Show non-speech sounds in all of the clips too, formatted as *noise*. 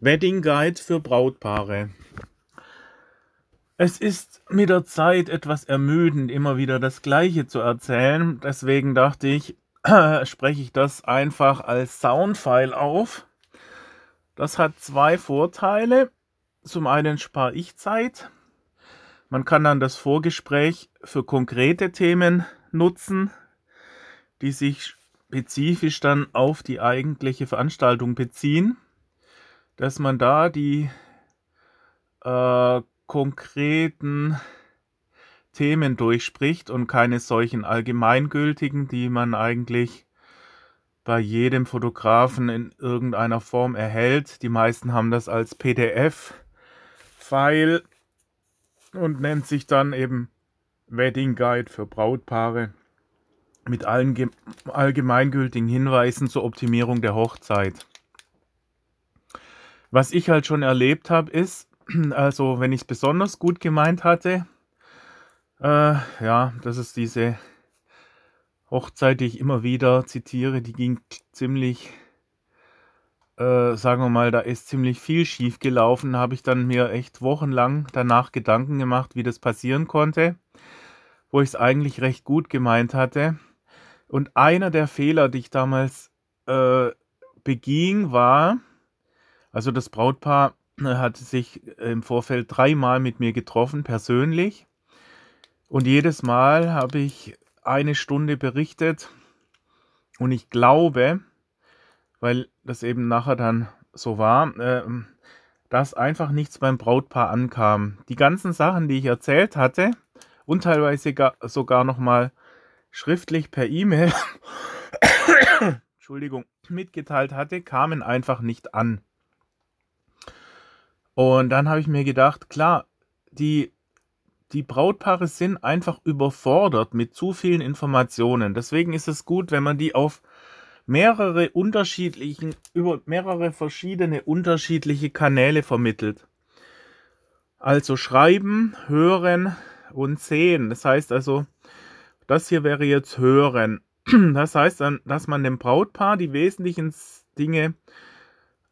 Wedding Guide für Brautpaare. Es ist mit der Zeit etwas ermüdend, immer wieder das Gleiche zu erzählen. Deswegen dachte ich, *clears throat* spreche ich das einfach als Soundfile auf. Das hat zwei Vorteile. Zum einen spare ich Zeit. Man kann dann das Vorgespräch für konkrete Themen nutzen, die sich spezifisch dann auf die eigentliche Veranstaltung beziehen dass man da die äh, konkreten Themen durchspricht und keine solchen allgemeingültigen, die man eigentlich bei jedem Fotografen in irgendeiner Form erhält. Die meisten haben das als PDF-File und nennt sich dann eben Wedding Guide für Brautpaare mit allen allgemeingültigen Hinweisen zur Optimierung der Hochzeit. Was ich halt schon erlebt habe, ist, *clears throat* also wenn ich es besonders gut gemeint hatte, äh, ja, das ist diese Hochzeit, die ich immer wieder zitiere, die ging ziemlich, äh, sagen wir mal, da ist ziemlich viel schief gelaufen. Habe ich dann mir echt wochenlang danach Gedanken gemacht, wie das passieren konnte, wo ich es eigentlich recht gut gemeint hatte. Und einer der Fehler, die ich damals äh, beging, war, also das Brautpaar äh, hat sich im Vorfeld dreimal mit mir getroffen, persönlich. Und jedes Mal habe ich eine Stunde berichtet. Und ich glaube, weil das eben nachher dann so war, äh, dass einfach nichts beim Brautpaar ankam. Die ganzen Sachen, die ich erzählt hatte und teilweise gar, sogar nochmal schriftlich per E-Mail, *coughs* Entschuldigung, mitgeteilt hatte, kamen einfach nicht an. Und dann habe ich mir gedacht, klar, die, die Brautpaare sind einfach überfordert mit zu vielen Informationen. Deswegen ist es gut, wenn man die auf mehrere unterschiedlichen, über mehrere verschiedene unterschiedliche Kanäle vermittelt. Also schreiben, hören und sehen. Das heißt also, das hier wäre jetzt hören. *clears throat* Das heißt dann, dass man dem Brautpaar die wesentlichen Dinge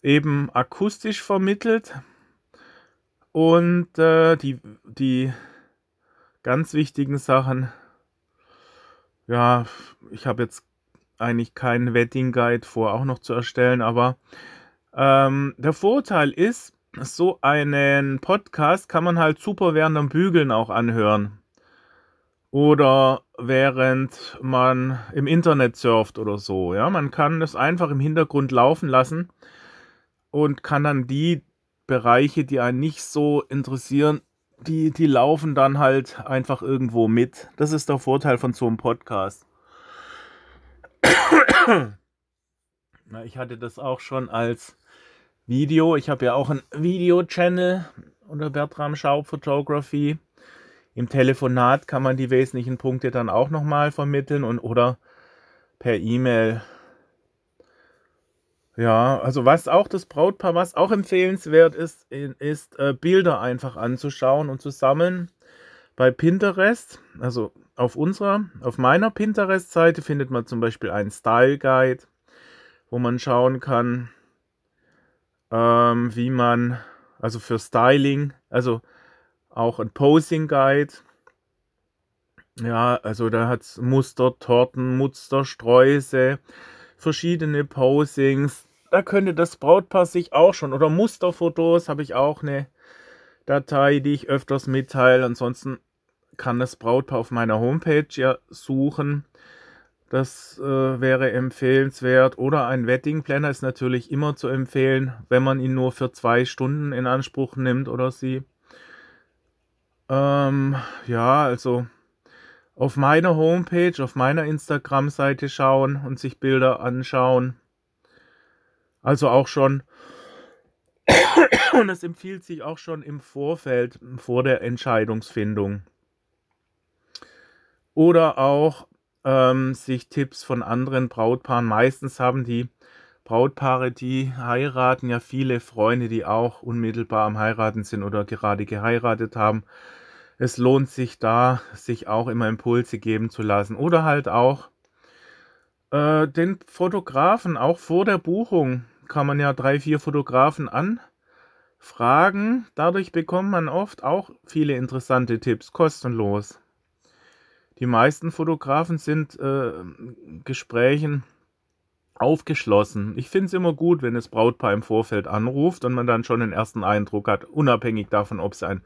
eben akustisch vermittelt, und äh, die, die ganz wichtigen Sachen, ja, ich habe jetzt eigentlich keinen Wedding Guide vor, auch noch zu erstellen, aber ähm, der Vorteil ist, so einen Podcast kann man halt super während dem Bügeln auch anhören. Oder während man im Internet surft oder so. Ja, man kann das einfach im Hintergrund laufen lassen und kann dann die Bereiche, die einen nicht so interessieren, die, die laufen dann halt einfach irgendwo mit. Das ist der Vorteil von so einem Podcast. *coughs* Na, ich hatte das auch schon als Video. Ich habe ja auch einen Video-Channel unter Bertram Schaub Photography. Im Telefonat kann man die wesentlichen Punkte dann auch nochmal vermitteln und oder per E-Mail ja, also was auch das Brautpaar, was auch empfehlenswert ist, ist äh, Bilder einfach anzuschauen und zu sammeln. Bei Pinterest, also auf unserer, auf meiner Pinterest-Seite findet man zum Beispiel einen Style Guide, wo man schauen kann, ähm, wie man, also für Styling, also auch ein Posing Guide. Ja, also da hat es Muster, Torten, Muster, Sträuße, verschiedene Posings, da könnte das Brautpaar sich auch schon, oder Musterfotos habe ich auch eine Datei, die ich öfters mitteile. Ansonsten kann das Brautpaar auf meiner Homepage ja suchen. Das äh, wäre empfehlenswert. Oder ein Wedding Planner ist natürlich immer zu empfehlen, wenn man ihn nur für zwei Stunden in Anspruch nimmt oder sie. Ähm, ja, also auf meiner Homepage, auf meiner Instagram-Seite schauen und sich Bilder anschauen. Also auch schon, *coughs* und es empfiehlt sich auch schon im Vorfeld, vor der Entscheidungsfindung. Oder auch ähm, sich Tipps von anderen Brautpaaren. Meistens haben die Brautpaare, die heiraten, ja viele Freunde, die auch unmittelbar am Heiraten sind oder gerade geheiratet haben. Es lohnt sich da, sich auch immer Impulse geben zu lassen. Oder halt auch äh, den Fotografen, auch vor der Buchung, kann man ja drei, vier Fotografen Fragen. Dadurch bekommt man oft auch viele interessante Tipps, kostenlos. Die meisten Fotografen sind äh, Gesprächen aufgeschlossen. Ich finde es immer gut, wenn das Brautpaar im Vorfeld anruft und man dann schon den ersten Eindruck hat, unabhängig davon, ob sie einen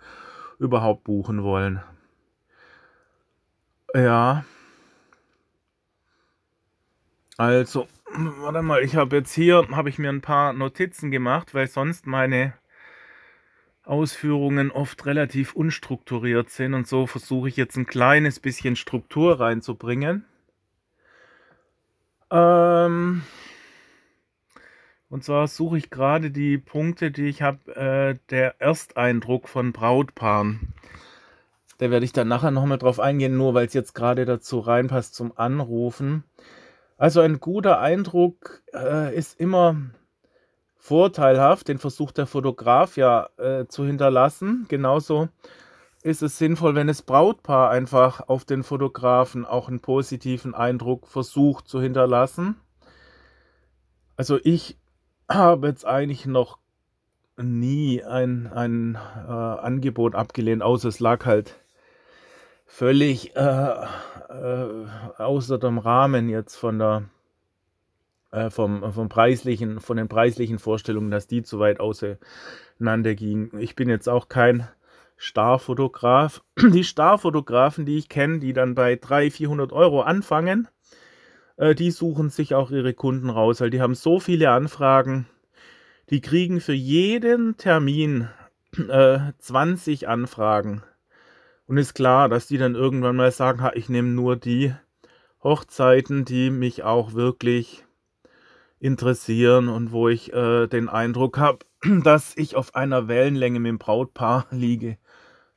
überhaupt buchen wollen. Ja. Also, warte mal, ich habe jetzt hier, habe ich mir ein paar Notizen gemacht, weil sonst meine Ausführungen oft relativ unstrukturiert sind und so versuche ich jetzt ein kleines bisschen Struktur reinzubringen. Ähm, und zwar suche ich gerade die Punkte, die ich habe, äh, der Ersteindruck von Brautpaaren. Da werde ich dann nachher nochmal drauf eingehen, nur weil es jetzt gerade dazu reinpasst zum Anrufen. Also ein guter Eindruck äh, ist immer vorteilhaft, den versucht der Fotograf ja äh, zu hinterlassen. Genauso ist es sinnvoll, wenn das Brautpaar einfach auf den Fotografen auch einen positiven Eindruck versucht zu hinterlassen. Also ich habe jetzt eigentlich noch nie ein, ein äh, Angebot abgelehnt, außer es lag halt völlig äh, äh, außer dem Rahmen jetzt von der äh, vom, vom preislichen, von den preislichen Vorstellungen, dass die zu weit auseinander gingen. Ich bin jetzt auch kein Starfotograf. *clears throat* Die Starfotografen, die ich kenne, die dann bei 300, 400 Euro anfangen, äh, die suchen sich auch ihre Kunden raus, weil die haben so viele Anfragen. Die kriegen für jeden Termin äh, 20 Anfragen. Und ist klar, dass die dann irgendwann mal sagen, ha, ich nehme nur die Hochzeiten, die mich auch wirklich interessieren und wo ich äh, den Eindruck habe, *clears throat* dass ich auf einer Wellenlänge mit dem Brautpaar *laughs* liege.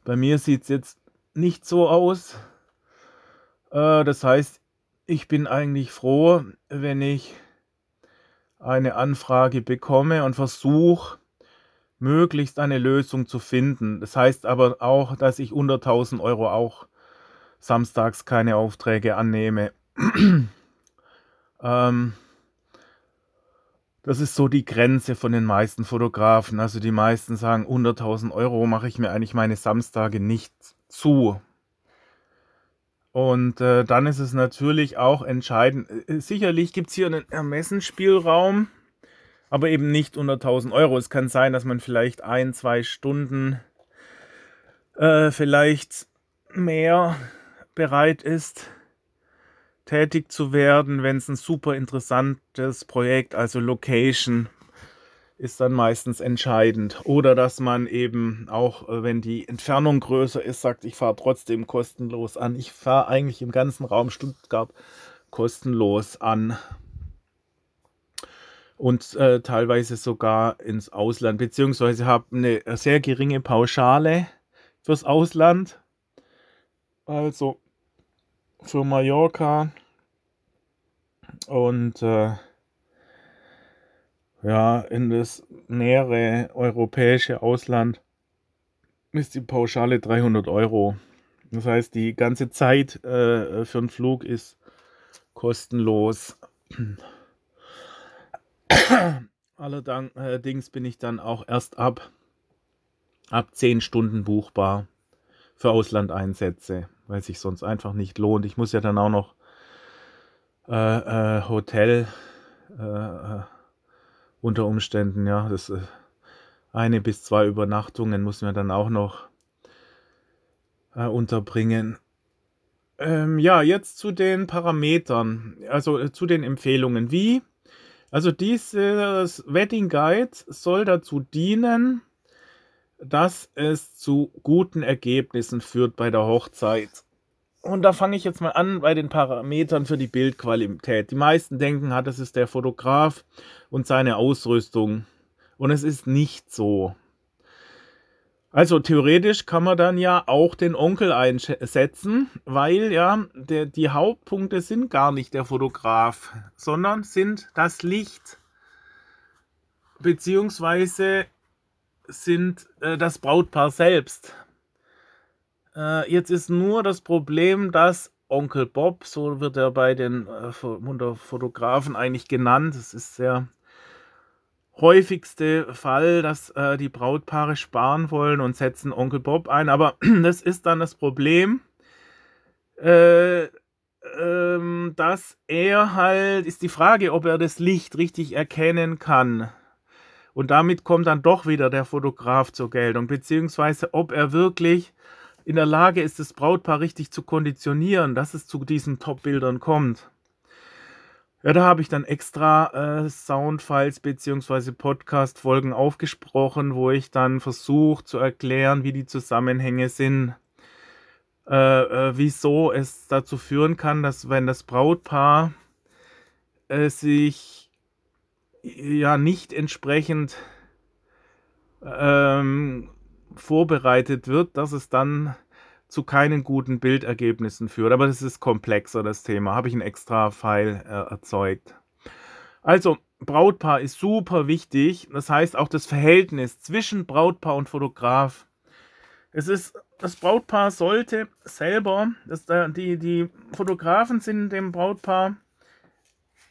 Bei mir sieht es jetzt nicht so aus. Äh, das heißt, ich bin eigentlich froh, wenn ich eine Anfrage bekomme und versuche, möglichst eine Lösung zu finden. Das heißt aber auch, dass ich unter 1000 Euro auch samstags keine Aufträge annehme. *clears throat* ähm, das ist so die Grenze von den meisten Fotografen. Also die meisten sagen, 100.000 Euro mache ich mir eigentlich meine Samstage nicht zu. Und äh, dann ist es natürlich auch entscheidend. Äh, sicherlich gibt es hier einen Ermessensspielraum, aber eben nicht unter 1000 Euro. Es kann sein, dass man vielleicht ein, zwei Stunden äh, vielleicht mehr bereit ist tätig zu werden, wenn es ein super interessantes Projekt, also Location, ist dann meistens entscheidend. Oder dass man eben auch, äh, wenn die Entfernung größer ist, sagt, ich fahre trotzdem kostenlos an. Ich fahre eigentlich im ganzen Raum Stuttgart kostenlos an. Und äh, teilweise sogar ins Ausland, beziehungsweise habe eine sehr geringe Pauschale fürs Ausland. Also für Mallorca und äh, ja, in das nähere europäische Ausland ist die Pauschale 300 Euro. Das heißt, die ganze Zeit äh, für einen Flug ist kostenlos. Allerdings bin ich dann auch erst ab, ab 10 Stunden buchbar für Auslandeinsätze weil es sich sonst einfach nicht lohnt. Ich muss ja dann auch noch äh, äh, Hotel äh, äh unter Umständen, ja, das äh, eine bis zwei Übernachtungen muss man dann auch noch äh, unterbringen. Ähm, ja, jetzt zu den Parametern, also zu den Empfehlungen. Wie? Also dieses Wedding Guide soll dazu dienen, dass es zu guten Ergebnissen führt bei der Hochzeit. Und da fange ich jetzt mal an bei den Parametern für die Bildqualität. Die meisten denken, das ist der Fotograf und seine Ausrüstung. Und es ist nicht so. Also theoretisch kann man dann ja auch den Onkel einsetzen, weil ja der, die Hauptpunkte sind gar nicht der Fotograf, sondern sind das Licht beziehungsweise sind äh, das Brautpaar selbst. Äh, jetzt ist nur das Problem, dass Onkel Bob, so wird er bei den äh, Fotografen eigentlich genannt, das ist sehr häufigste Fall, dass äh, die Brautpaare sparen wollen und setzen Onkel Bob ein. Aber *clears throat* das ist dann das Problem, äh, ähm, dass er halt, ist die Frage, ob er das Licht richtig erkennen kann. Und damit kommt dann doch wieder der Fotograf zur Geltung, beziehungsweise ob er wirklich in der Lage ist, das Brautpaar richtig zu konditionieren, dass es zu diesen Top-Bildern kommt. Ja, da habe ich dann extra äh, Soundfiles bzw. Podcast-Folgen aufgesprochen, wo ich dann versuche zu erklären, wie die Zusammenhänge sind. Äh, äh, wieso es dazu führen kann, dass wenn das Brautpaar äh, sich ja nicht entsprechend ähm, vorbereitet wird, dass es dann zu keinen guten Bildergebnissen führt. Aber das ist komplexer, das Thema. Habe ich einen extra File äh, erzeugt. Also, Brautpaar ist super wichtig. Das heißt auch das Verhältnis zwischen Brautpaar und Fotograf. Es ist, das Brautpaar sollte selber, das, die, die Fotografen sind dem Brautpaar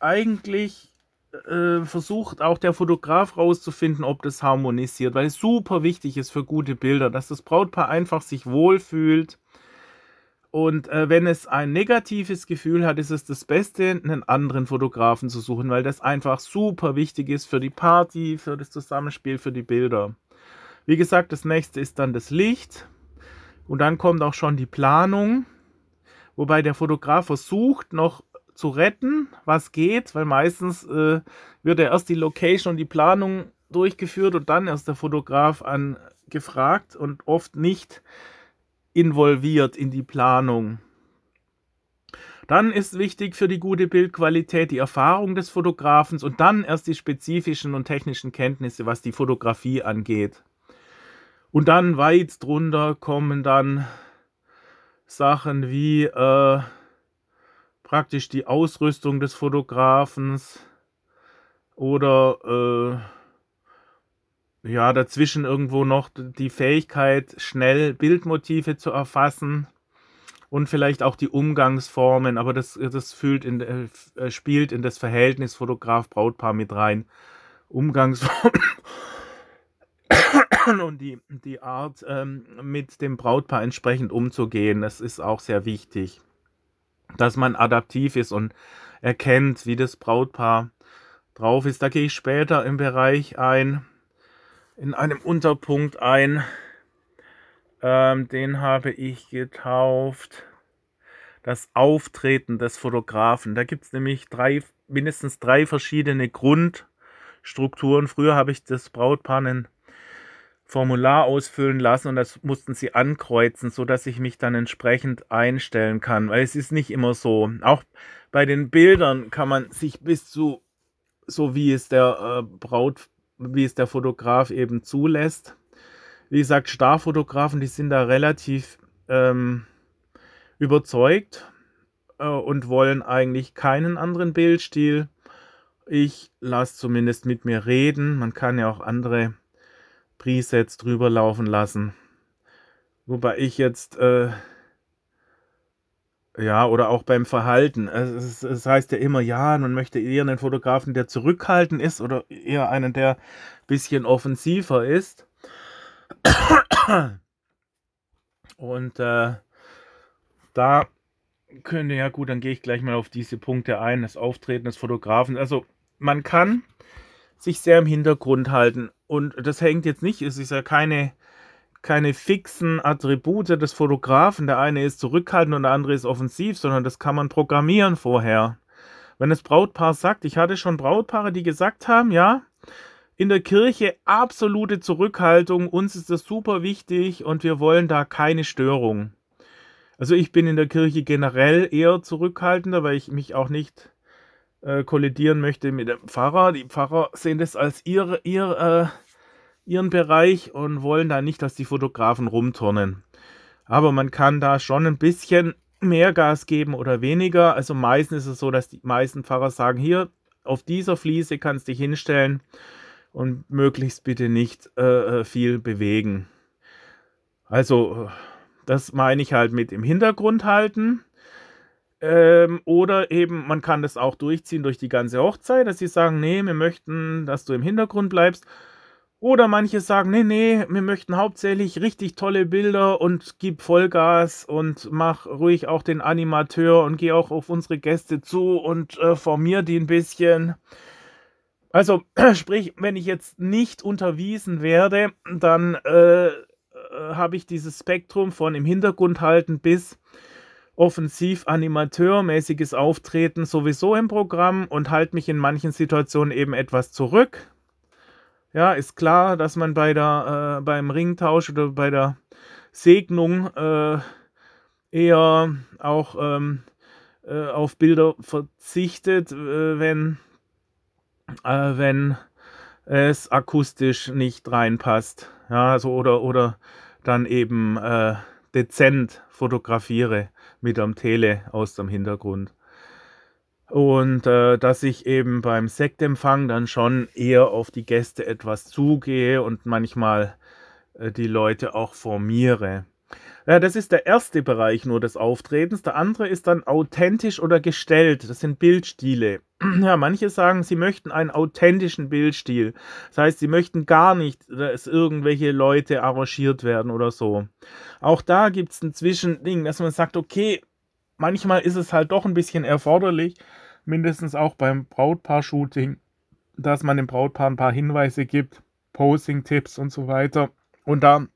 eigentlich äh, versucht auch der Fotograf rauszufinden, ob das harmonisiert, weil es super wichtig ist für gute Bilder, dass das Brautpaar einfach sich wohlfühlt. Und äh, wenn es ein negatives Gefühl hat, ist es das Beste, einen anderen Fotografen zu suchen, weil das einfach super wichtig ist für die Party, für das Zusammenspiel, für die Bilder. Wie gesagt, das nächste ist dann das Licht. Und dann kommt auch schon die Planung, wobei der Fotograf versucht, noch zu retten, was geht, weil meistens äh, wird ja erst die Location und die Planung durchgeführt und dann erst der Fotograf angefragt und oft nicht involviert in die Planung. Dann ist wichtig für die gute Bildqualität die Erfahrung des Fotografen und dann erst die spezifischen und technischen Kenntnisse, was die Fotografie angeht. Und dann weit drunter kommen dann Sachen wie äh, praktisch die Ausrüstung des Fotografens oder äh, ja, dazwischen irgendwo noch die Fähigkeit, schnell Bildmotive zu erfassen und vielleicht auch die Umgangsformen, aber das, das fühlt in, äh, spielt in das Verhältnis Fotograf-Brautpaar mit rein. Umgangsformen *coughs* und die, die Art, ähm, mit dem Brautpaar entsprechend umzugehen, das ist auch sehr wichtig dass man adaptiv ist und erkennt, wie das Brautpaar drauf ist. Da gehe ich später im Bereich ein, in einem Unterpunkt ein. Ähm, den habe ich getauft. Das Auftreten des Fotografen. Da gibt es nämlich drei, mindestens drei verschiedene Grundstrukturen. Früher habe ich das Brautpaar einen Formular ausfüllen lassen und das mussten sie ankreuzen, so dass ich mich dann entsprechend einstellen kann, weil es ist nicht immer so. Auch bei den Bildern kann man sich bis zu so wie es der äh, Braut, wie es der Fotograf eben zulässt. Wie gesagt, Starfotografen, die sind da relativ ähm, überzeugt äh, und wollen eigentlich keinen anderen Bildstil. Ich lasse zumindest mit mir reden. Man kann ja auch andere Presets drüber laufen lassen. Wobei ich jetzt, äh, ja, oder auch beim Verhalten. Es, es, heißt ja immer, ja, man möchte eher einen Fotografen, der zurückhaltend ist oder eher einen, der ein bisschen offensiver ist. Und äh, da könnte ja gut, dann gehe ich gleich mal auf diese Punkte ein, das Auftreten des Fotografen. Also man kann sich sehr im Hintergrund halten. Und das hängt jetzt nicht, es ist ja keine, keine fixen Attribute des Fotografen. Der eine ist zurückhaltend und der andere ist offensiv, sondern das kann man programmieren vorher. Wenn das Brautpaar sagt, ich hatte schon Brautpaare, die gesagt haben, ja, in der Kirche absolute Zurückhaltung, uns ist das super wichtig und wir wollen da keine Störung. Also ich bin in der Kirche generell eher zurückhaltender, weil ich mich auch nicht äh, kollidieren möchte mit dem Pfarrer. Die Pfarrer sehen das als ihr, ihr, äh, ihren Bereich und wollen da nicht, dass die Fotografen rumturnen. Aber man kann da schon ein bisschen mehr Gas geben oder weniger. Also meistens ist es so, dass die meisten Pfarrer sagen, hier, auf dieser Fliese kannst du dich hinstellen und möglichst bitte nicht äh, äh viel bewegen. Also, das meine ich halt mit im Hintergrund halten. Ähm, oder eben, man kann das auch durchziehen durch die ganze Hochzeit, dass sie sagen, nee, wir möchten, dass du im Hintergrund bleibst. Oder manche sagen, nee, nee, wir möchten hauptsächlich richtig tolle Bilder und gib Vollgas und mach ruhig auch den Animateur und geh auch auf unsere Gäste zu und äh, formier die ein bisschen. Also, *clears throat* sprich, wenn ich jetzt nicht unterwiesen werde, dann äh, äh, habe ich dieses Spektrum von im Hintergrund halten bis offensiv animateurmäßiges Auftreten sowieso im Programm und halte mich in manchen Situationen eben etwas zurück ja, ist klar, dass man bei der, äh, beim Ringtausch oder bei der Segnung äh, eher auch ähm, äh, auf Bilder verzichtet, äh, wenn, äh, wenn es akustisch nicht reinpasst. Ja, also oder, oder dann eben äh, dezent fotografiere mit am Tele aus dem Hintergrund. Und äh, dass ich eben beim Sektempfang dann schon eher auf die Gäste etwas zugehe und manchmal äh, die Leute auch formiere. Ja, das ist der erste Bereich nur des Auftretens. Der andere ist dann authentisch oder gestellt. Das sind Bildstile. *clears throat* Ja, manche sagen, sie möchten einen authentischen Bildstil. Das heißt, sie möchten gar nicht, dass irgendwelche Leute arrangiert werden oder so. Auch da gibt es ein Zwischending, dass man sagt, okay, manchmal ist es halt doch ein bisschen erforderlich, mindestens auch beim Brautpaar-Shooting, dass man dem Brautpaar ein paar Hinweise gibt, Posing-Tipps und so weiter. Und da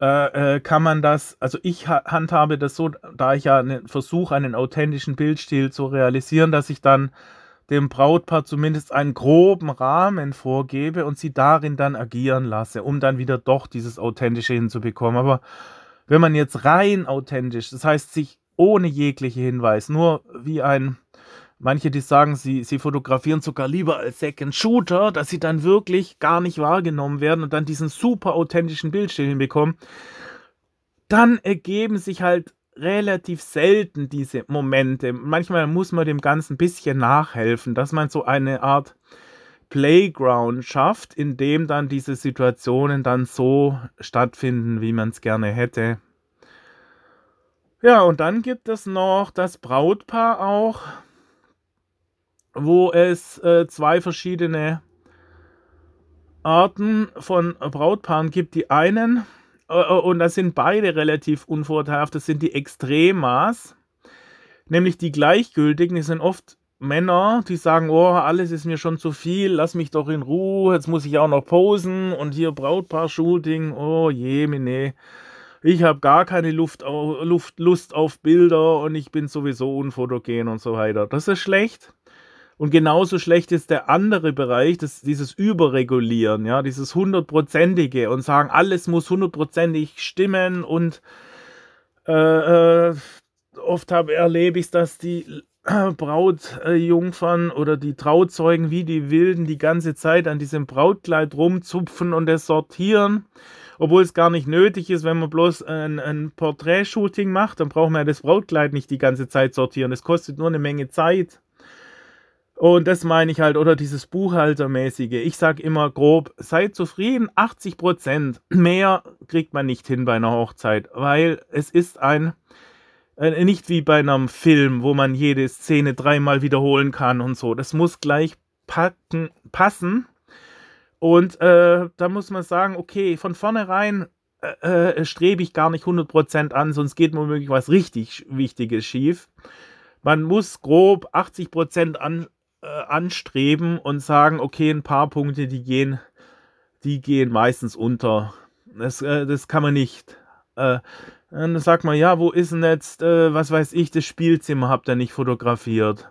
äh, äh, kann man das, also ich handhabe das so, da ich ja versuche, einen authentischen Bildstil zu realisieren, dass ich dann dem Brautpaar zumindest einen groben Rahmen vorgebe und sie darin dann agieren lasse, um dann wieder doch dieses Authentische hinzubekommen. Aber wenn man jetzt rein authentisch, das heißt sich ohne jegliche Hinweis, nur wie ein Manche, die sagen, sie, sie fotografieren sogar lieber als Second Shooter, dass sie dann wirklich gar nicht wahrgenommen werden und dann diesen super authentischen Bildstil hinbekommen. Dann ergeben sich halt relativ selten diese Momente. Manchmal muss man dem Ganzen ein bisschen nachhelfen, dass man so eine Art Playground schafft, in dem dann diese Situationen dann so stattfinden, wie man es gerne hätte. Ja, und dann gibt es noch das Brautpaar auch, wo es äh, zwei verschiedene Arten von Brautpaaren gibt. Die einen, äh, äh, und das sind beide relativ unvorteilhaft, das sind die Extremas, nämlich die Gleichgültigen, die sind oft Männer, die sagen, oh, alles ist mir schon zu viel, lass mich doch in Ruhe, jetzt muss ich auch noch posen und hier Brautpaar-Shooting, oh je, nee. Ich habe gar keine Luft, Luft, Lust auf Bilder und ich bin sowieso unfotogen und so weiter. Das ist schlecht. Und genauso schlecht ist der andere Bereich, das, dieses Überregulieren, ja, dieses hundertprozentige und sagen, alles muss hundertprozentig stimmen und äh, äh, oft hab, erlebe ich, dass die *clears throat* Brautjungfern oder die Trauzeugen wie die Wilden die ganze Zeit an diesem Brautkleid rumzupfen und es sortieren, obwohl es gar nicht nötig ist, wenn man bloß ein, ein Porträtshooting macht, dann braucht man ja das Brautkleid nicht die ganze Zeit sortieren. Das kostet nur eine Menge Zeit. Und das meine ich halt, oder dieses Buchhaltermäßige. Ich sage immer grob, seid zufrieden, 80 Prozent. Mehr kriegt man nicht hin bei einer Hochzeit, weil es ist ein, äh, nicht wie bei einem Film, wo man jede Szene dreimal wiederholen kann und so. Das muss gleich packen, passen. Und äh, da muss man sagen, okay, von vornherein äh, äh strebe ich gar nicht 100% an, sonst geht womöglich was richtig Wichtiges schief. Man muss grob 80% an, äh, anstreben und sagen, okay, ein paar Punkte, die gehen, die gehen meistens unter. Das, äh, das kann man nicht. Äh, dann sagt man, ja, wo ist denn jetzt, äh, was weiß ich, das Spielzimmer habt ihr nicht fotografiert.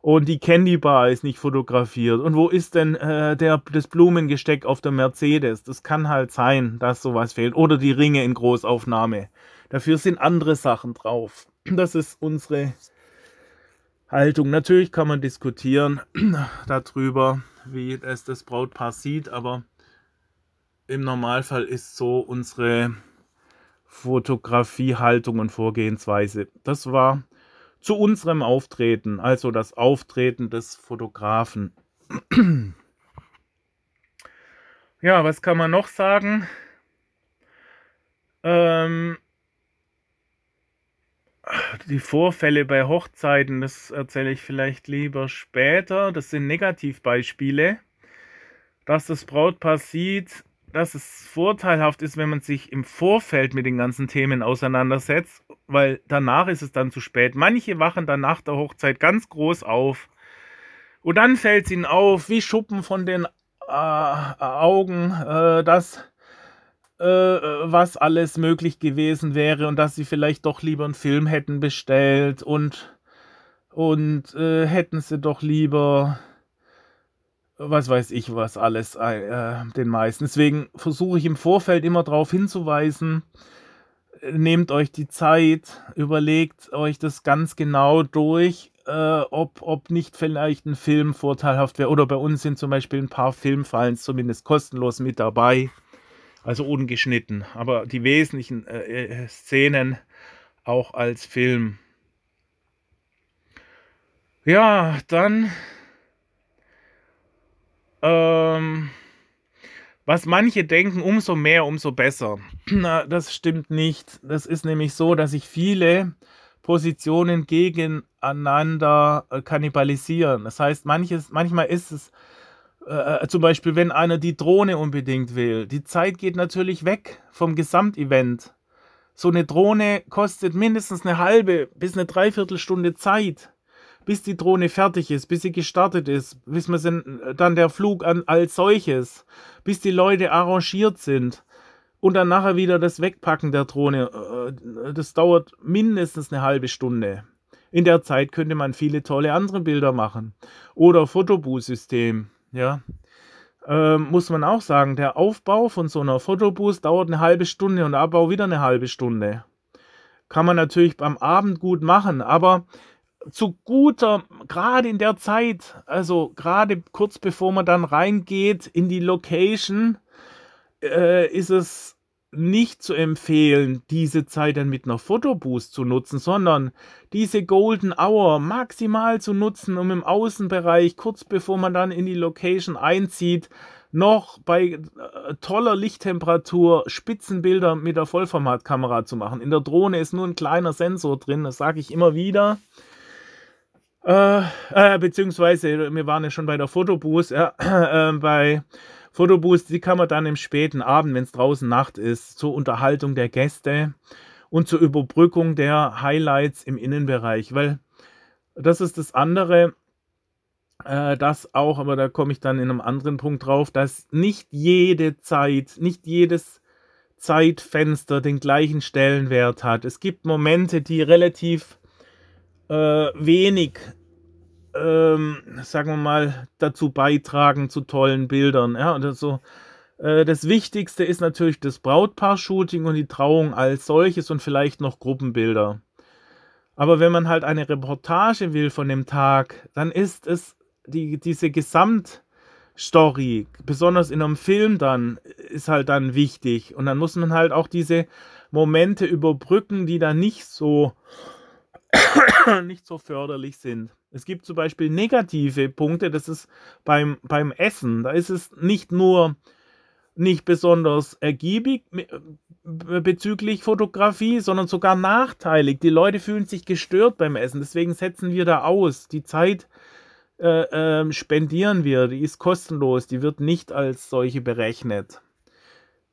Und die Candy Bar ist nicht fotografiert. Und wo ist denn äh, der, das Blumengesteck auf der Mercedes? Das kann halt sein, dass sowas fehlt. Oder die Ringe in Großaufnahme. Dafür sind andere Sachen drauf. Das ist unsere Haltung. Natürlich kann man diskutieren *clears throat* darüber, wie es das Brautpaar sieht, aber im Normalfall ist so unsere Fotografiehaltung und Vorgehensweise. Das war zu unserem Auftreten, also das Auftreten des Fotografen. *clears throat* ja, was kann man noch sagen? Ähm, die Vorfälle bei Hochzeiten, das erzähle ich vielleicht lieber später. Das sind Negativbeispiele, dass das Brautpaar sieht, dass es vorteilhaft ist, wenn man sich im Vorfeld mit den ganzen Themen auseinandersetzt, weil danach ist es dann zu spät. Manche wachen dann nach der Hochzeit ganz groß auf. Und dann fällt es ihnen auf, wie Schuppen von den äh, Augen, äh, dass äh, was alles möglich gewesen wäre und dass sie vielleicht doch lieber einen Film hätten bestellt und, und äh, hätten sie doch lieber was weiß ich was alles äh, den meisten. Deswegen versuche ich im Vorfeld immer darauf hinzuweisen, nehmt euch die Zeit, überlegt euch das ganz genau durch, äh, ob, ob nicht vielleicht ein Film vorteilhaft wäre. Oder bei uns sind zum Beispiel ein paar Filmfallen zumindest kostenlos mit dabei, also ungeschnitten, aber die wesentlichen äh, äh Szenen auch als Film. Ja, dann ähm, was manche denken, umso mehr, umso besser. *clears throat* Na, das stimmt nicht. Das ist nämlich so, dass sich viele Positionen gegeneinander äh, kannibalisieren. Das heißt, manches, manchmal ist es äh, zum Beispiel, wenn einer die Drohne unbedingt will. Die Zeit geht natürlich weg vom Gesamtevent. So eine Drohne kostet mindestens eine halbe bis eine Dreiviertelstunde Zeit bis die Drohne fertig ist, bis sie gestartet ist, bis man dann der Flug an, als solches, bis die Leute arrangiert sind und dann nachher wieder das Wegpacken der Drohne, äh, das dauert mindestens eine halbe Stunde. In der Zeit könnte man viele tolle andere Bilder machen. Oder Fotobooth-System, ja. Ähm, muss man auch sagen, der Aufbau von so einer Fotobooth dauert eine halbe Stunde und Abbau wieder eine halbe Stunde. Kann man natürlich beim Abend gut machen, aber zu guter, gerade in der Zeit, also gerade kurz bevor man dann reingeht in die Location, äh, ist es nicht zu empfehlen, diese Zeit dann mit einer Fotoboost zu nutzen, sondern diese Golden Hour maximal zu nutzen, um im Außenbereich, kurz bevor man dann in die Location einzieht, noch bei äh, toller Lichttemperatur Spitzenbilder mit der Vollformatkamera zu machen. In der Drohne ist nur ein kleiner Sensor drin, das sage ich immer wieder. Äh, äh, beziehungsweise, wir waren ja schon bei der Fotoboost, ja, äh, bei Fotoboost, die kann man dann im späten Abend, wenn es draußen Nacht ist, zur Unterhaltung der Gäste und zur Überbrückung der Highlights im Innenbereich, weil das ist das andere, äh, das auch, aber da komme ich dann in einem anderen Punkt drauf, dass nicht jede Zeit, nicht jedes Zeitfenster den gleichen Stellenwert hat. Es gibt Momente, die relativ äh, wenig, ähm, sagen wir mal, dazu beitragen zu tollen Bildern. Ja, und also, äh, das Wichtigste ist natürlich das Brautpaar-Shooting und die Trauung als solches und vielleicht noch Gruppenbilder. Aber wenn man halt eine Reportage will von dem Tag, dann ist es die, diese Gesamtstory, besonders in einem Film dann, ist halt dann wichtig. Und dann muss man halt auch diese Momente überbrücken, die dann nicht so *coughs* nicht so förderlich sind. Es gibt zum Beispiel negative Punkte, das ist beim, beim Essen. Da ist es nicht nur nicht besonders ergiebig bezüglich Fotografie, sondern sogar nachteilig. Die Leute fühlen sich gestört beim Essen. Deswegen setzen wir da aus. Die Zeit äh, äh, spendieren wir, die ist kostenlos, die wird nicht als solche berechnet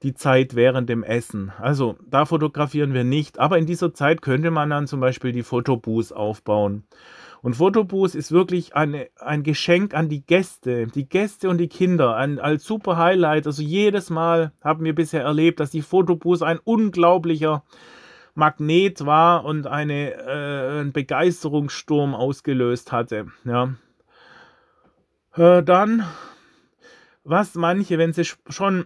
die Zeit während dem Essen. Also da fotografieren wir nicht, aber in dieser Zeit könnte man dann zum Beispiel die Fotobooth aufbauen. Und Fotobooth ist wirklich eine, ein Geschenk an die Gäste, die Gäste und die Kinder, ein, als super Highlight. Also jedes Mal haben wir bisher erlebt, dass die Fotobooth ein unglaublicher Magnet war und eine, äh, einen Begeisterungssturm ausgelöst hatte. Ja. Äh, dann, was manche, wenn sie schon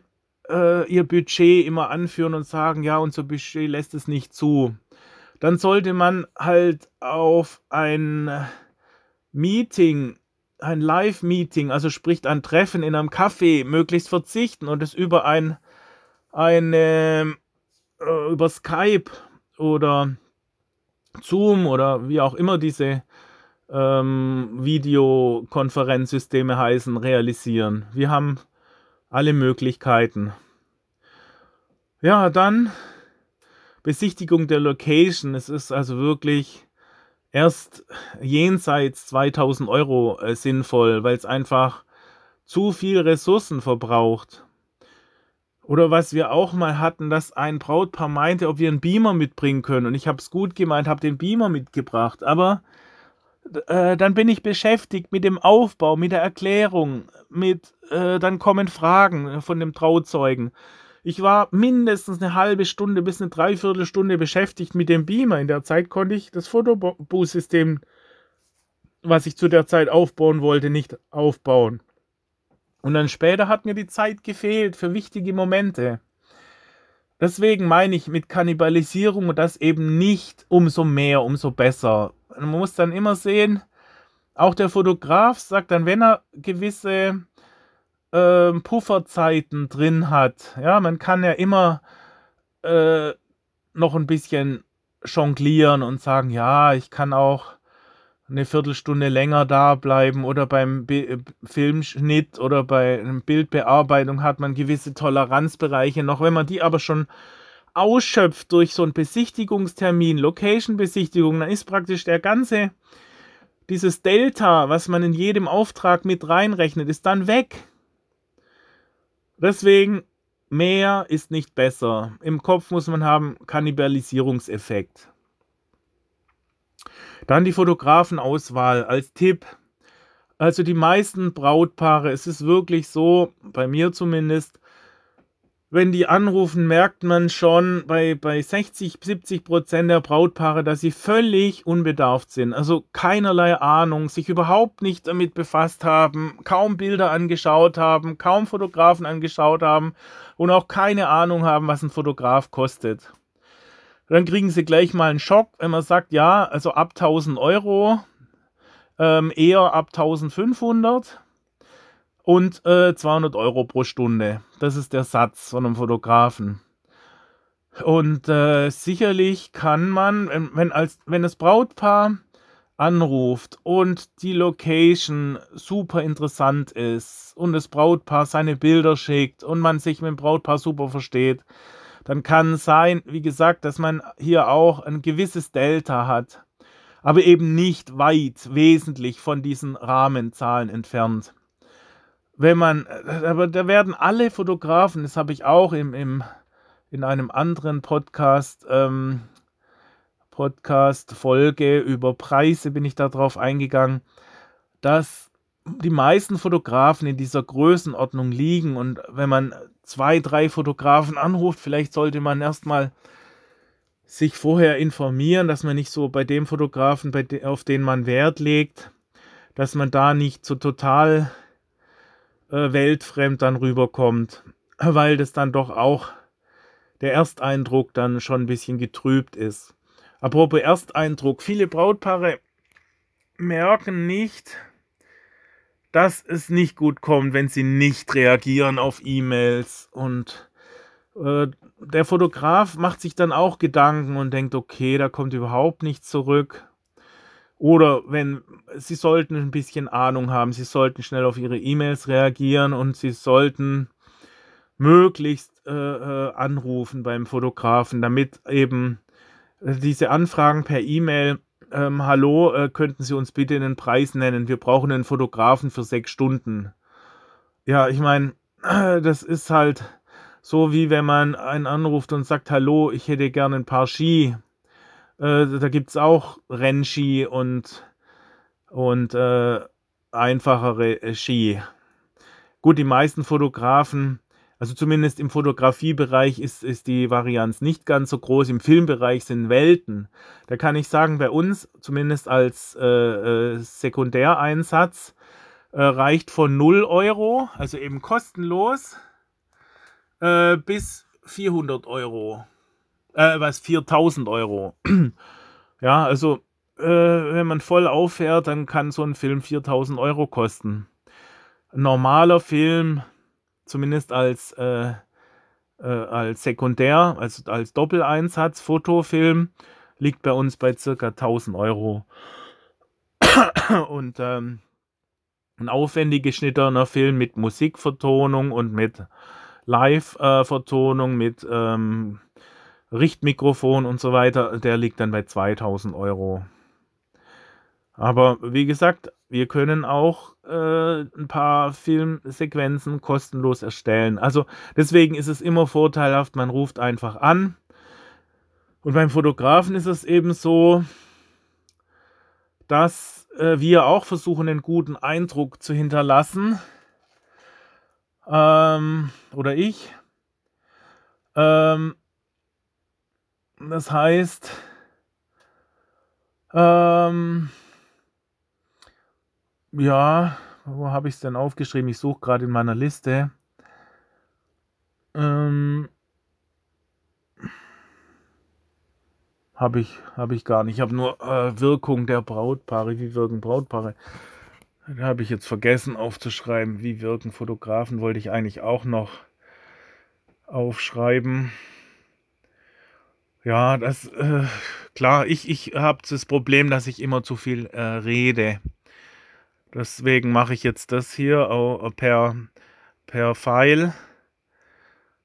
äh, ihr Budget immer anführen und sagen, ja, unser Budget lässt es nicht zu, dann sollte man halt auf ein Meeting, ein Live-Meeting, also sprich ein Treffen in einem Café, möglichst verzichten und es über ein, eine, äh, über Skype oder Zoom oder wie auch immer diese ähm, Videokonferenzsysteme heißen, realisieren. Wir haben alle Möglichkeiten. Ja, dann Besichtigung der Location. Es ist also wirklich erst jenseits 2000 Euro äh, sinnvoll, weil es einfach zu viel Ressourcen verbraucht. Oder was wir auch mal hatten, dass ein Brautpaar meinte, ob wir einen Beamer mitbringen können. Und ich habe es gut gemeint, habe den Beamer mitgebracht. Aber äh, dann bin ich beschäftigt mit dem Aufbau, mit der Erklärung, mit äh, dann kommen Fragen von dem Trauzeugen. Ich war mindestens eine halbe Stunde bis eine Dreiviertelstunde beschäftigt mit dem Beamer. In der Zeit konnte ich das Fotobooth-System, was ich zu der Zeit aufbauen wollte, nicht aufbauen. Und dann später hat mir die Zeit gefehlt für wichtige Momente. Deswegen meine ich mit Kannibalisierung und das eben nicht umso mehr, umso besser. Man muss dann immer sehen, auch der Fotograf sagt dann, wenn er gewisse äh, Pufferzeiten drin hat, ja, man kann ja immer äh, noch ein bisschen jonglieren und sagen, ja, ich kann auch eine Viertelstunde länger da bleiben oder beim Be Filmschnitt oder bei Bildbearbeitung hat man gewisse Toleranzbereiche noch. Wenn man die aber schon ausschöpft durch so einen Besichtigungstermin, Location-Besichtigung, dann ist praktisch der ganze, dieses Delta, was man in jedem Auftrag mit reinrechnet, ist dann weg. Deswegen, mehr ist nicht besser. Im Kopf muss man haben Kannibalisierungseffekt. Dann die Fotografenauswahl als Tipp. Also die meisten Brautpaare, es ist wirklich so, bei mir zumindest, wenn die anrufen, merkt man schon bei, bei 60, 70 Prozent der Brautpaare, dass sie völlig unbedarft sind. Also keinerlei Ahnung, sich überhaupt nicht damit befasst haben, kaum Bilder angeschaut haben, kaum Fotografen angeschaut haben und auch keine Ahnung haben, was ein Fotograf kostet. Dann kriegen sie gleich mal einen Schock, wenn man sagt, ja, also ab 1000 Euro, ähm, eher ab 1500 und äh, 200 Euro pro Stunde. Das ist der Satz von einem Fotografen. Und äh, sicherlich kann man, wenn, wenn, als, wenn das Brautpaar anruft und die Location super interessant ist und das Brautpaar seine Bilder schickt und man sich mit dem Brautpaar super versteht, dann kann sein, wie gesagt, dass man hier auch ein gewisses Delta hat, aber eben nicht weit wesentlich von diesen Rahmenzahlen entfernt. Wenn man, aber da werden alle Fotografen, das habe ich auch im, im, in einem anderen Podcast, ähm, Podcast-Folge über Preise bin ich darauf eingegangen, dass die meisten Fotografen in dieser Größenordnung liegen. Und wenn man zwei, drei Fotografen anruft, vielleicht sollte man erstmal sich vorher informieren, dass man nicht so bei dem Fotografen, bei de auf den man Wert legt, dass man da nicht so total äh, weltfremd dann rüberkommt, weil das dann doch auch der Ersteindruck dann schon ein bisschen getrübt ist. Apropos Ersteindruck, viele Brautpaare merken nicht, dass es nicht gut kommt, wenn sie nicht reagieren auf E-Mails. Und äh, der Fotograf macht sich dann auch Gedanken und denkt, okay, da kommt überhaupt nichts zurück. Oder wenn sie sollten ein bisschen Ahnung haben, sie sollten schnell auf ihre E-Mails reagieren und sie sollten möglichst äh, äh, anrufen beim Fotografen, damit eben diese Anfragen per E-Mail ähm, hallo, äh, könnten Sie uns bitte einen Preis nennen? Wir brauchen einen Fotografen für sechs Stunden. Ja, ich meine, *clears throat* das ist halt so, wie wenn man einen anruft und sagt, hallo, ich hätte gerne ein paar Ski. Äh, da gibt es auch Rennski und, und äh, einfachere äh, Ski. Gut, die meisten Fotografen also zumindest im Fotografiebereich ist, ist die Varianz nicht ganz so groß. Im Filmbereich sind Welten. Da kann ich sagen, bei uns, zumindest als äh, äh, Sekundäreinsatz, äh, reicht von 0 Euro, also eben kostenlos, äh, bis 400 Euro. Äh, was, 4000 Euro. *clears throat* ja, also äh, wenn man voll auffährt, dann kann so ein Film 4000 Euro kosten. Ein normaler Film zumindest als, äh, äh, als Sekundär, also als Doppeleinsatz, Fotofilm, liegt bei uns bei circa 1000 Euro. *clears throat* und ähm, ein aufwendig geschnittener Film mit Musikvertonung und mit Live-Vertonung, mit ähm, Richtmikrofon und so weiter, der liegt dann bei 2000 Euro. Aber wie gesagt, wir können auch äh, ein paar Filmsequenzen kostenlos erstellen. Also deswegen ist es immer vorteilhaft, man ruft einfach an. Und beim Fotografen ist es eben so, dass äh, wir auch versuchen, einen guten Eindruck zu hinterlassen. Ähm, oder ich. Ähm, das heißt, ähm, ja, wo habe ich es denn aufgeschrieben? Ich suche gerade in meiner Liste. Ähm, habe ich, hab ich gar nicht. Ich habe nur äh, Wirkung der Brautpaare. Wie wirken Brautpaare? Da habe ich jetzt vergessen aufzuschreiben. Wie wirken Fotografen? Wollte ich eigentlich auch noch aufschreiben. Ja, das, äh, klar, ich, ich habe das Problem, dass ich immer zu viel äh, rede. Deswegen mache ich jetzt das hier auch per, per File.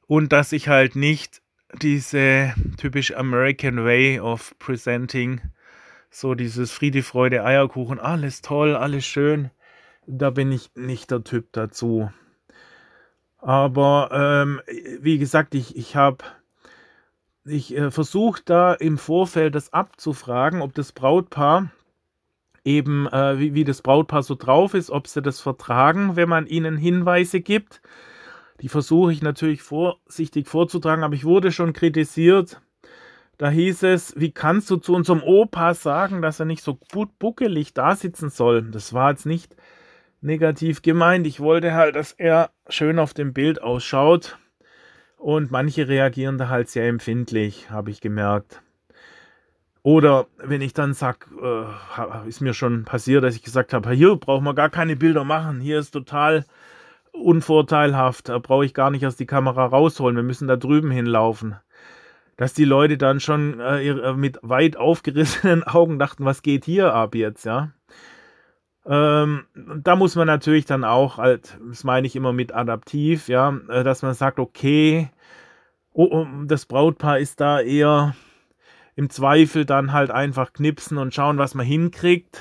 Und dass ich halt nicht diese typisch American Way of Presenting, so dieses Friede, Freude, Eierkuchen, alles toll, alles schön, da bin ich nicht der Typ dazu. Aber ähm, wie gesagt, ich, ich habe ich äh, versuche da im Vorfeld das abzufragen, ob das Brautpaar eben, äh, wie, wie das Brautpaar so drauf ist, ob sie das vertragen, wenn man ihnen Hinweise gibt. Die versuche ich natürlich vorsichtig vorzutragen, aber ich wurde schon kritisiert. Da hieß es, wie kannst du zu unserem Opa sagen, dass er nicht so gut buckelig da sitzen soll? Das war jetzt nicht negativ gemeint. Ich wollte halt, dass er schön auf dem Bild ausschaut. Und manche reagieren da halt sehr empfindlich, habe ich gemerkt. Oder wenn ich dann sage, äh, ist mir schon passiert, dass ich gesagt habe, hier brauchen wir gar keine Bilder machen, hier ist total unvorteilhaft, da brauche ich gar nicht erst die Kamera rausholen, wir müssen da drüben hinlaufen. Dass die Leute dann schon äh mit weit aufgerissenen *laughs* Augen dachten, was geht hier ab jetzt, ja. Ähm, da muss man natürlich dann auch, halt, das meine ich immer mit adaptiv, ja, äh, dass man sagt, okay, oh, das Brautpaar ist da eher im Zweifel dann halt einfach knipsen und schauen, was man hinkriegt.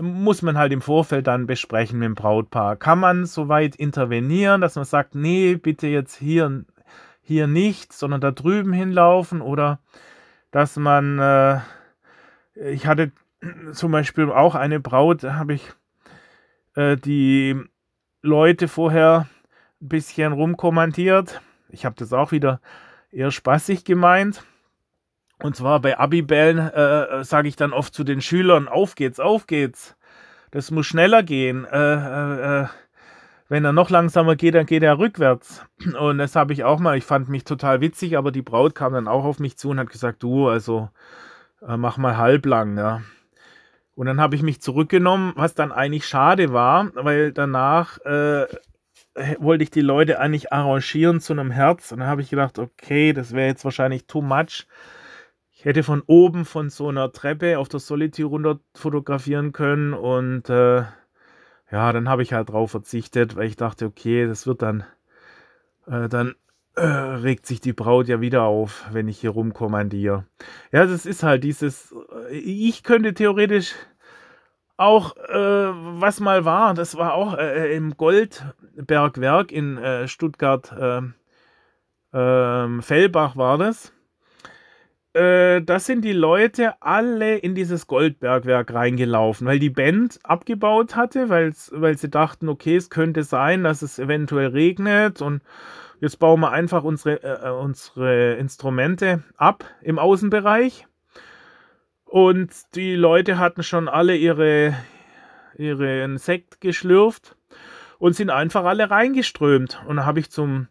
Muss man halt im Vorfeld dann besprechen mit dem Brautpaar. Kann man soweit intervenieren, dass man sagt, nee, bitte jetzt hier, hier nicht, sondern da drüben hinlaufen oder dass man, äh, ich hatte zum Beispiel auch eine Braut, da habe ich äh, die Leute vorher ein bisschen rumkommentiert. Ich habe das auch wieder eher spaßig gemeint. Und zwar bei Abibellen äh, äh sage ich dann oft zu den Schülern, auf geht's, auf geht's. Das muss schneller gehen. Äh, äh, äh, wenn er noch langsamer geht, dann geht er rückwärts. Und das habe ich auch mal, ich fand mich total witzig, aber die Braut kam dann auch auf mich zu und hat gesagt, du, also äh, mach mal halblang, ja. Und dann habe ich mich zurückgenommen, was dann eigentlich schade war, weil danach wollte ich die Leute eigentlich arrangieren zu einem Herz. Und dann habe ich gedacht, okay, das wäre jetzt wahrscheinlich too much. Ich hätte von oben von so einer Treppe auf der Solitude runter fotografieren können und äh, ja, dann habe ich halt drauf verzichtet, weil ich dachte, okay, das wird dann, äh, dann äh, regt sich die Braut ja wieder auf, wenn ich hier rumkommandiere. Ja, das ist halt dieses, äh, ich könnte theoretisch auch, äh, was mal war, das war auch äh, im Goldbergwerk in äh, Stuttgart, ähm, ähm, Fellbach war das äh, da sind die Leute alle in dieses Goldbergwerk reingelaufen, weil die Band abgebaut hatte, weil sie dachten, okay, es könnte sein, dass es eventuell regnet und jetzt bauen wir einfach unsere, äh, äh, unsere Instrumente ab im Außenbereich. Und die Leute hatten schon alle ihre, ihren Sekt geschlürft und sind einfach alle reingeströmt. Und da habe ich zum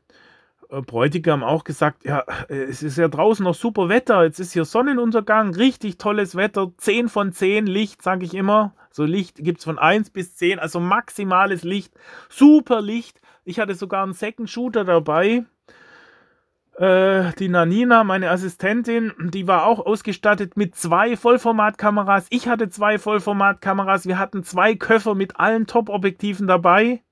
äh, Bräutigam auch gesagt, ja, äh, es ist ja draußen noch super Wetter, jetzt ist hier Sonnenuntergang, richtig tolles Wetter, 10 von 10 Licht, sage ich immer. So Licht gibt es von 1 bis 10, also maximales Licht, super Licht. Ich hatte sogar einen Second Shooter dabei. Äh, die Nanina, meine Assistentin, die war auch ausgestattet mit zwei Vollformatkameras. Ich hatte zwei Vollformatkameras. Wir hatten zwei Köffer mit allen Top-Objektiven dabei.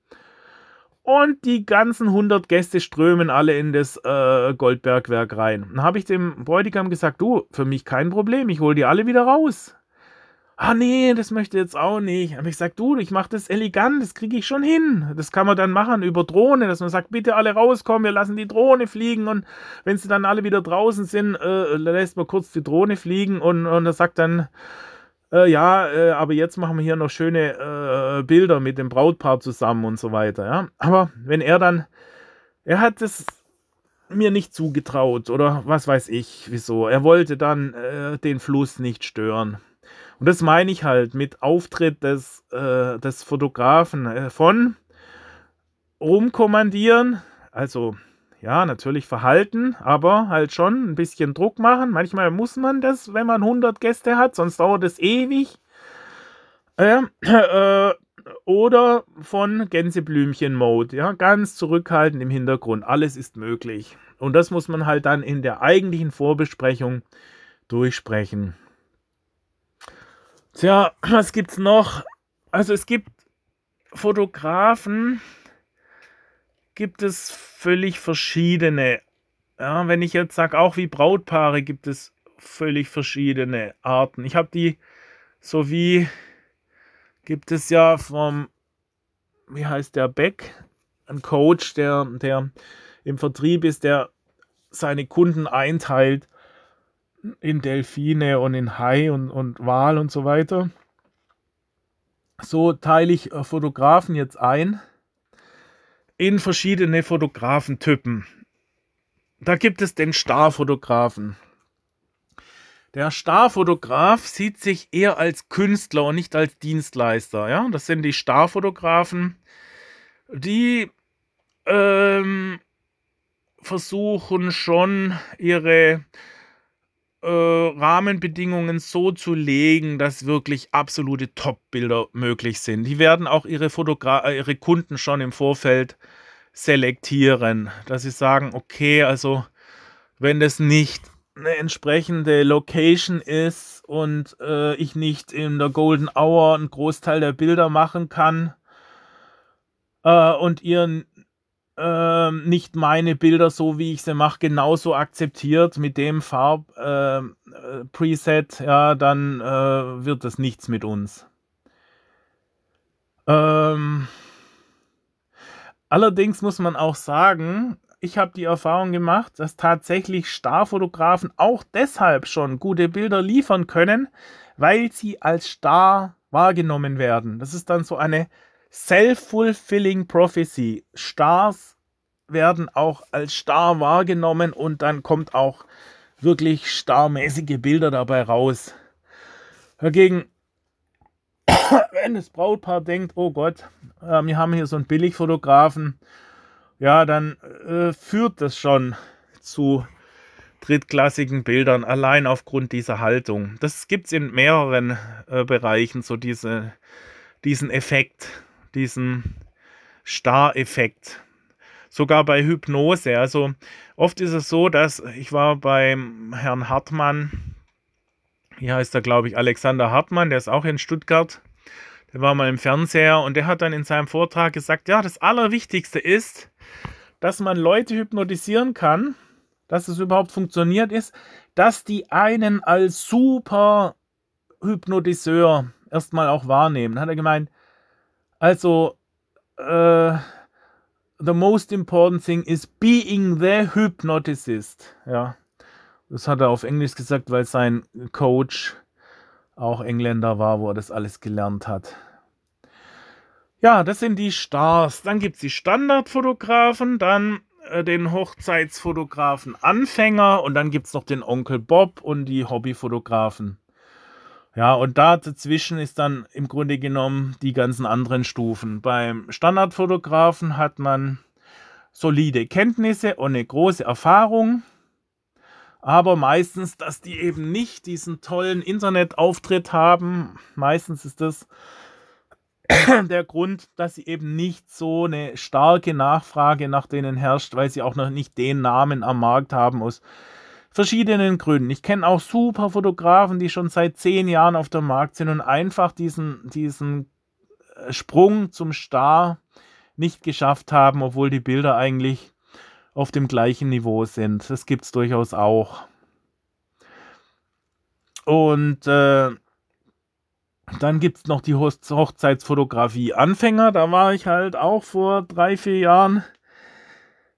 Und die ganzen 100 Gäste strömen alle in das äh, Goldbergwerk rein. Dann habe ich dem Bräutigam gesagt, du, für mich kein Problem, ich hole die alle wieder raus. Ah nee, das möchte jetzt auch nicht. Habe ich gesagt, du, ich mache das elegant, das kriege ich schon hin. Das kann man dann machen über Drohne, dass man sagt, bitte alle rauskommen, wir lassen die Drohne fliegen und wenn sie dann alle wieder draußen sind, äh, lässt man kurz die Drohne fliegen und, und er sagt dann, äh, ja, äh, aber jetzt machen wir hier noch schöne äh, Bilder mit dem Brautpaar zusammen und so weiter. Ja? Aber wenn er dann, er hat es mir nicht zugetraut oder was weiß ich, wieso. Er wollte dann äh, den Fluss nicht stören. Und das meine ich halt mit Auftritt des, äh, des Fotografen äh, von rumkommandieren, also ja, natürlich verhalten, aber halt schon ein bisschen Druck machen. Manchmal muss man das, wenn man 100 Gäste hat, sonst dauert es ewig. Äh, äh, oder von Gänseblümchen-Mode, ja, ganz zurückhaltend im Hintergrund. Alles ist möglich. Und das muss man halt dann in der eigentlichen Vorbesprechung durchsprechen. Tja, *clears throat* was gibt's noch? Also es gibt Fotografen, gibt es völlig verschiedene. Ja, wenn ich jetzt sage, auch wie Brautpaare gibt es völlig verschiedene Arten. Ich habe die, so wie gibt es ja vom, wie heißt der Beck, ein Coach, der, der im Vertrieb ist, der seine Kunden einteilt in Delfine und in Hai und, und Wal und so weiter. So teile ich äh, Fotografen jetzt ein in verschiedene Fotografentypen. Da gibt es den Starfotografen. Der Starfotograf sieht sich eher als Künstler und nicht als Dienstleister. Ja? Das sind die Starfotografen, die ähm, versuchen schon ihre äh, Rahmenbedingungen so zu legen, dass wirklich absolute Top-Bilder möglich sind. Die werden auch ihre, Fotogra äh, ihre Kunden schon im Vorfeld selektieren, dass sie sagen, okay, also wenn das nicht eine entsprechende Location ist und äh, ich nicht in der Golden Hour einen Großteil der Bilder machen kann äh, und ihr äh, nicht meine Bilder so wie ich sie mache genauso akzeptiert mit dem Farb-Preset, äh, äh ja, dann äh, wird das nichts mit uns. Ähm, allerdings muss man auch sagen, ich habe die Erfahrung gemacht, dass tatsächlich Starfotografen auch deshalb schon gute Bilder liefern können, weil sie als Star wahrgenommen werden. Das ist dann so eine self-fulfilling prophecy. Stars werden auch als Star wahrgenommen und dann kommt auch wirklich starmäßige Bilder dabei raus. Dagegen, *coughs* wenn das Brautpaar denkt, oh Gott, äh, wir haben hier so einen Billigfotografen, ja, dann äh, führt das schon zu drittklassigen Bildern, allein aufgrund dieser Haltung. Das gibt es in mehreren äh, Bereichen, so diese, diesen Effekt, diesen Star-Effekt. Sogar bei Hypnose. Also oft ist es so, dass ich war beim Herrn Hartmann, hier heißt er, glaube ich, Alexander Hartmann, der ist auch in Stuttgart. Der war mal im Fernseher und der hat dann in seinem Vortrag gesagt, ja, das Allerwichtigste ist, dass man Leute hypnotisieren kann, dass es überhaupt funktioniert ist, dass die einen als super Hypnotiseur erstmal auch wahrnehmen. Hat er gemeint, also, äh, the most important thing is being the hypnotist. Ja, das hat er auf Englisch gesagt, weil sein Coach auch Engländer war, wo er das alles gelernt hat. Ja, das sind die Stars. Dann gibt es die Standardfotografen, dann äh, den Hochzeitsfotografen Anfänger und dann gibt es noch den Onkel Bob und die Hobbyfotografen. Ja, und da dazwischen ist dann im Grunde genommen die ganzen anderen Stufen. Beim Standardfotografen hat man solide Kenntnisse und eine große Erfahrung, aber meistens, dass die eben nicht diesen tollen Internetauftritt haben. Meistens ist das *coughs* der Grund, dass sie eben nicht so eine starke Nachfrage nach denen herrscht, weil sie auch noch nicht den Namen am Markt haben aus verschiedenen Gründen. Ich kenne auch super Fotografen, die schon seit zehn Jahren auf dem Markt sind und einfach diesen, diesen äh, Sprung zum Star nicht geschafft haben, obwohl die Bilder eigentlich auf dem gleichen Niveau sind. Das gibt es durchaus auch. Und äh, dann gibt es noch die Hochzeitsfotografie Anfänger. Da war ich halt auch vor drei, vier Jahren,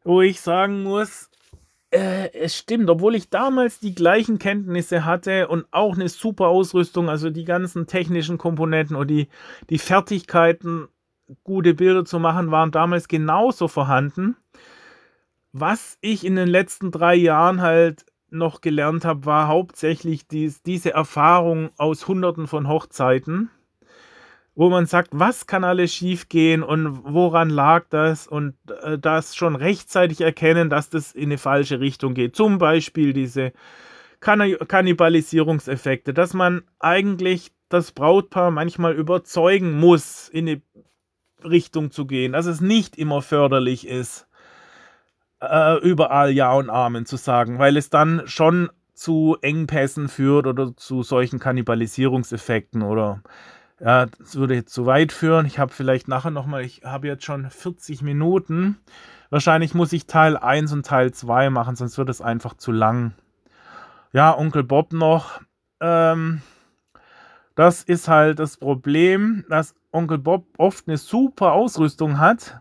wo ich sagen muss, äh, es stimmt, obwohl ich damals die gleichen Kenntnisse hatte und auch eine super Ausrüstung, also die ganzen technischen Komponenten und die, die Fertigkeiten, gute Bilder zu machen, waren damals genauso vorhanden. Was ich in den letzten drei Jahren halt noch gelernt habe, war hauptsächlich dies, diese Erfahrung aus Hunderten von Hochzeiten, wo man sagt, was kann alles schiefgehen und woran lag das und äh, das schon rechtzeitig erkennen, dass das in eine falsche Richtung geht. Zum Beispiel diese Kannibalisierungseffekte, dass man eigentlich das Brautpaar manchmal überzeugen muss, in eine Richtung zu gehen, dass es nicht immer förderlich ist äh, überall Ja und Amen zu sagen, weil es dann schon zu Engpässen führt oder zu solchen Kannibalisierungseffekten oder ja, das würde jetzt zu weit führen. Ich habe vielleicht nachher nochmal, ich habe jetzt schon 40 Minuten. Wahrscheinlich muss ich Teil 1 und Teil 2 machen, sonst wird es einfach zu lang. Ja, Onkel Bob noch. Ähm, das ist halt das Problem, dass Onkel Bob oft eine super Ausrüstung hat,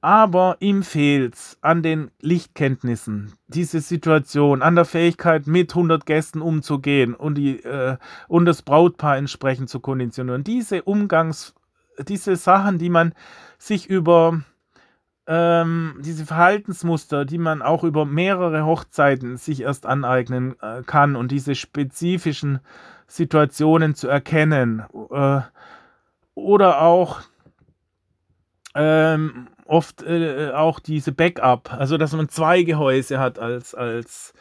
aber ihm fehlt's an den Lichtkenntnissen, diese Situation, an der Fähigkeit, mit 100 Gästen umzugehen und, die, äh, und das Brautpaar entsprechend zu konditionieren. Diese Umgangs-, diese Sachen, die man sich über ähm, diese Verhaltensmuster, die man auch über mehrere Hochzeiten sich erst aneignen äh, kann und diese spezifischen Situationen zu erkennen äh, oder auch ähm, oft äh, auch diese Backup, also dass man zwei Gehäuse hat als, als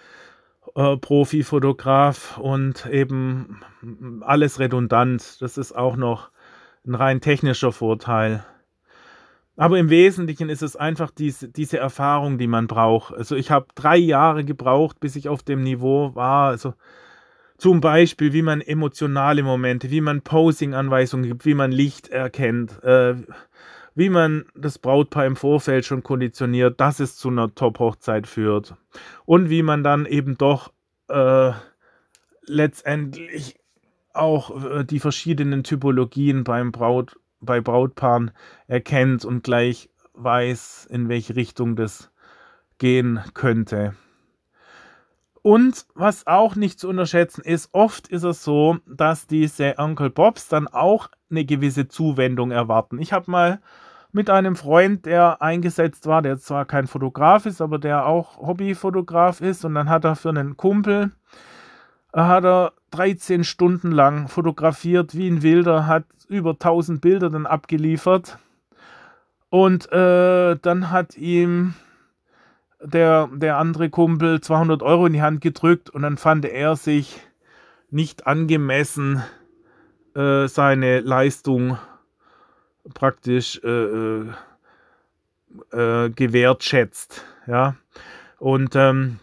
äh, Profifotograf und eben alles redundant. Das ist auch noch ein rein technischer Vorteil. Aber im Wesentlichen ist es einfach diese, diese Erfahrung, die man braucht. Also ich habe drei Jahre gebraucht, bis ich auf dem Niveau war. Also zum Beispiel, wie man emotionale Momente, wie man Posing-Anweisungen gibt, wie man Licht erkennt, äh, wie man das Brautpaar im Vorfeld schon konditioniert, dass es zu einer Top-Hochzeit führt. Und wie man dann eben doch äh, letztendlich auch äh, die verschiedenen Typologien beim Braut, bei Brautpaaren erkennt und gleich weiß, in welche Richtung das gehen könnte. Und was auch nicht zu unterschätzen ist, oft ist es so, dass diese Uncle Bobs dann auch eine gewisse Zuwendung erwarten. Ich habe mal mit einem Freund, der eingesetzt war, der zwar kein Fotograf ist, aber der auch Hobbyfotograf ist. Und dann hat er für einen Kumpel, äh, hat er 13 Stunden lang fotografiert wie ein Wilder, hat über 1000 Bilder dann abgeliefert. Und äh, dann hat ihm der, der andere Kumpel 200 Euro in die Hand gedrückt und dann fand er sich nicht angemessen äh, seine Leistung praktisch äh, äh, äh, gewertschätzt. Ja? Und ähm,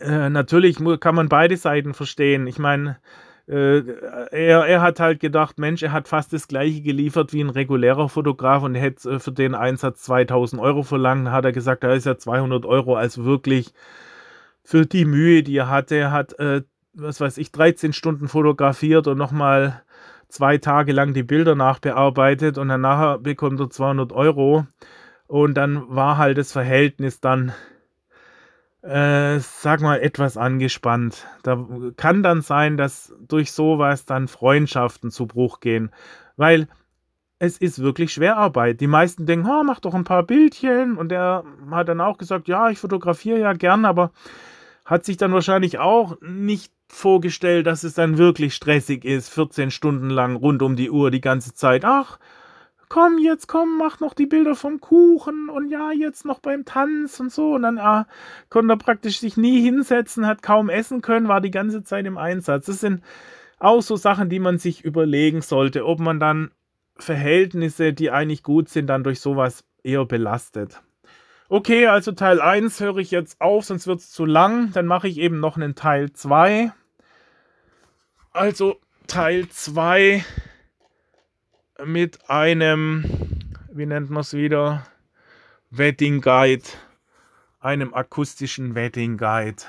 äh, natürlich kann man beide Seiten verstehen. Ich meine, äh, er, er hat halt gedacht, Mensch, er hat fast das gleiche geliefert wie ein regulärer Fotograf und hätte äh, für den Einsatz 2000 Euro verlangt. Hat er gesagt, da ist ja 200 Euro, als wirklich für die Mühe, die er hatte, er hat, was weiß ich, 13 Stunden fotografiert und nochmal zwei Tage lang die Bilder nachbearbeitet und dann nachher bekommt er 200 Euro. Und dann war halt das Verhältnis dann, äh, sag mal, etwas angespannt. Da kann dann sein, dass durch sowas dann Freundschaften zu Bruch gehen. Weil es ist wirklich Schwerarbeit. Die meisten denken, oh, mach doch ein paar Bildchen. Und er hat dann auch gesagt, ja, ich fotografiere ja gern, aber hat sich dann wahrscheinlich auch nicht vorgestellt, dass es dann wirklich stressig ist, 14 Stunden lang rund um die Uhr die ganze Zeit. Ach, komm jetzt, komm, mach noch die Bilder vom Kuchen und ja, jetzt noch beim Tanz und so. Und dann ah, konnte er praktisch sich nie hinsetzen, hat kaum essen können, war die ganze Zeit im Einsatz. Das sind auch so Sachen, die man sich überlegen sollte, ob man dann Verhältnisse, die eigentlich gut sind, dann durch sowas eher belastet. Okay, also Teil 1 höre ich jetzt auf, sonst wird es zu lang. Dann mache ich eben noch einen Teil 2. Also Teil 2 mit einem wie nennt man es wieder? Wedding Guide, einem akustischen Wedding Guide.